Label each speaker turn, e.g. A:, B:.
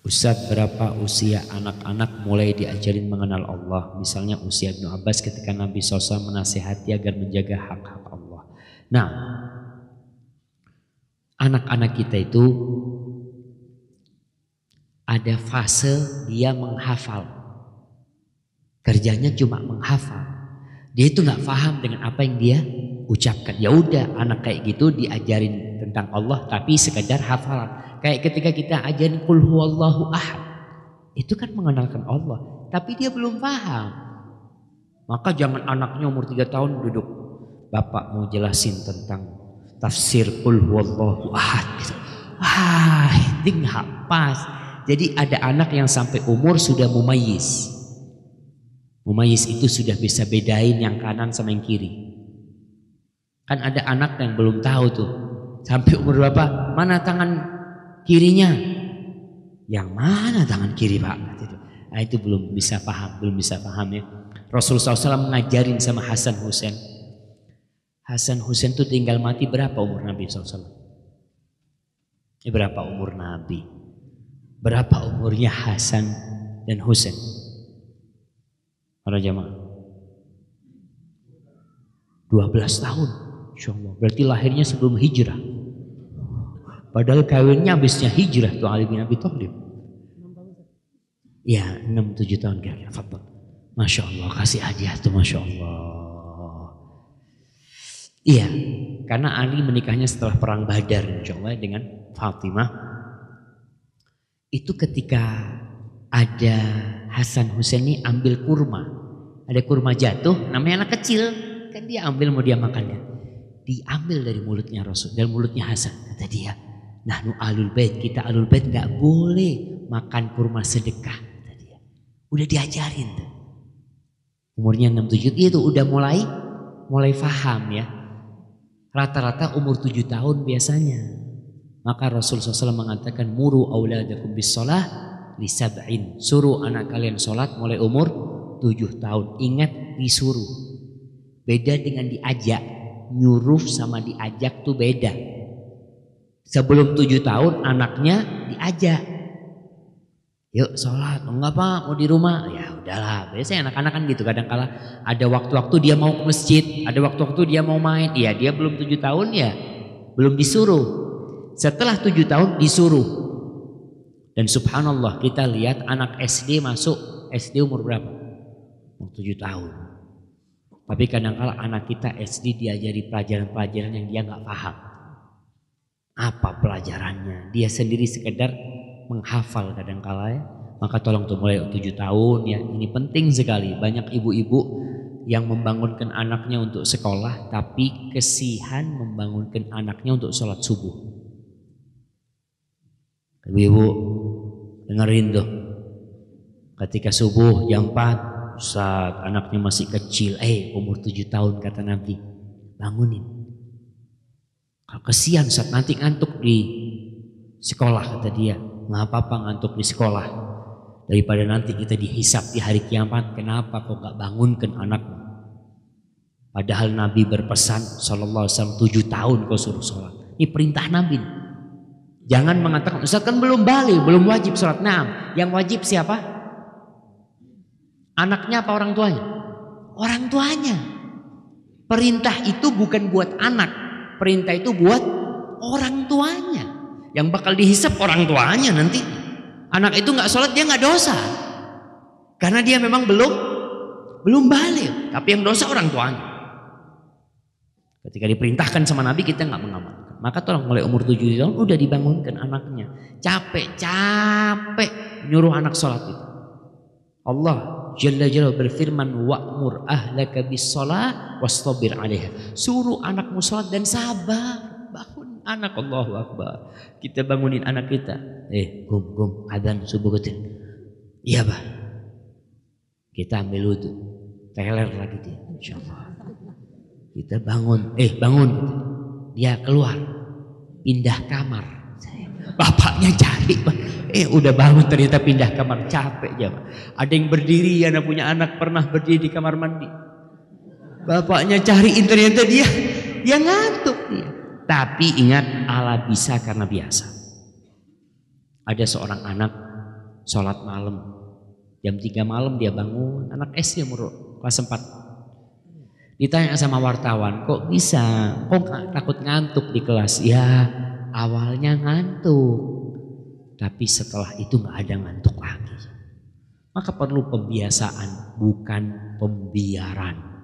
A: Ustaz berapa usia anak-anak mulai diajarin mengenal Allah? Misalnya usia Ibnu Abbas ketika Nabi SAW menasihati agar menjaga hak-hak Allah. Nah anak-anak kita itu ada fase dia menghafal. Kerjanya cuma menghafal. Dia itu nggak paham dengan apa yang dia ucapkan ya udah anak kayak gitu diajarin tentang Allah tapi sekedar hafalan Kayak ketika kita ajarin kul huwallahu ahad. Itu kan mengenalkan Allah. Tapi dia belum paham. Maka jangan anaknya umur 3 tahun duduk. Bapak mau jelasin tentang tafsir kul huwallahu ahad. Gitu. Wah, nggak pas. Jadi ada anak yang sampai umur sudah mumayis. Mumayis itu sudah bisa bedain yang kanan sama yang kiri. Kan ada anak yang belum tahu tuh. Sampai umur berapa? Mana tangan kirinya. Yang mana tangan kiri pak? Nah, itu belum bisa paham, belum bisa paham ya. Rasulullah SAW mengajarin sama Hasan Husain. Hasan Husain itu tinggal mati berapa umur Nabi SAW? Ini berapa umur Nabi? Berapa umurnya Hasan dan Husain? Para jamaah. 12 tahun. Insya Allah. Berarti lahirnya sebelum hijrah. Padahal kawinnya habisnya hijrah tuh Ali bin Abi Thalib. Ya, 6 7 tahun kira-kira. Masya Allah, kasih hadiah tuh Masya Allah. Iya, karena Ali menikahnya setelah perang Badar Insya Allah dengan Fatimah. Itu ketika ada Hasan Husain ini ambil kurma. Ada kurma jatuh, namanya anak kecil. Kan dia ambil mau dia makannya. Diambil dari mulutnya Rasul, dari mulutnya Hasan. Kata dia, Nahnu alul bait, kita alul bait nggak boleh makan kurma sedekah tadi ya. Udah diajarin tuh. Umurnya 6 7 itu udah mulai mulai faham ya. Rata-rata umur 7 tahun biasanya. Maka Rasul SAW mengatakan muru auladakum bis sholah li sab'in. Suruh anak kalian sholat mulai umur 7 tahun. Ingat disuruh. Beda dengan diajak. Nyuruh sama diajak tuh beda. Sebelum tujuh tahun anaknya diajak. Yuk sholat, enggak pak mau di rumah. Ya udahlah, biasanya anak-anak kan gitu. Kadang kala ada waktu-waktu dia mau ke masjid, ada waktu-waktu dia mau main. Iya dia belum tujuh tahun ya, belum disuruh. Setelah tujuh tahun disuruh. Dan subhanallah kita lihat anak SD masuk SD umur berapa? Tujuh tahun. Tapi kadang kala anak kita SD diajari pelajaran-pelajaran yang dia nggak paham. Apa pelajarannya? Dia sendiri sekedar menghafal kadang-kala ya. Maka tolong tuh mulai tujuh tahun ya. Ini penting sekali. Banyak ibu-ibu yang membangunkan anaknya untuk sekolah. Tapi kesihan membangunkan anaknya untuk sholat subuh. Ibu-ibu dengerin tuh. Ketika subuh jam 4. Saat anaknya masih kecil. Eh umur tujuh tahun kata Nabi. Bangunin kalau kesian saat nanti ngantuk di sekolah kata dia. Nggak apa-apa ngantuk di sekolah. Daripada nanti kita dihisap di hari kiamat. Kenapa kok gak bangunkan anakmu? Padahal Nabi berpesan Sallallahu Alaihi Wasallam tujuh tahun kau suruh sholat. Ini perintah Nabi. Jangan mengatakan Ustaz kan belum balik, belum wajib sholat. Nah, yang wajib siapa? Anaknya apa orang tuanya? Orang tuanya. Perintah itu bukan buat anak, Perintah itu buat orang tuanya. Yang bakal dihisap orang tuanya nanti. Anak itu nggak sholat dia nggak dosa. Karena dia memang belum belum balik. Tapi yang dosa orang tuanya. Ketika diperintahkan sama Nabi kita nggak mengamalkan. Maka tolong mulai umur tujuh tahun udah dibangunkan anaknya. Capek, capek nyuruh anak sholat itu. Allah Jalla Jalla berfirman wa'mur ahlaka bis shalah wastabir 'alaiha. Suruh anakmu salat dan sabar. Bangun anak Allahu Akbar. Kita bangunin anak kita. Eh, gum gum adzan subuh kecil. Iya, Pak. Kita ambil wudhu. Teler lagi dia, insyaallah. Kita bangun, eh bangun. Dia keluar. Pindah kamar. Bapaknya cari. Eh udah bangun ternyata pindah kamar capek ya. Ada yang berdiri anak punya anak pernah berdiri di kamar mandi. Bapaknya cariin ternyata dia dia ngantuk dia. Tapi ingat Allah bisa karena biasa. Ada seorang anak sholat malam. Jam 3 malam dia bangun, anak SD umur kelas 4. Ditanya sama wartawan, kok bisa? Kok takut ngantuk di kelas? Ya awalnya ngantuk. Tapi setelah itu gak ada ngantuk lagi. Maka perlu pembiasaan, bukan pembiaran.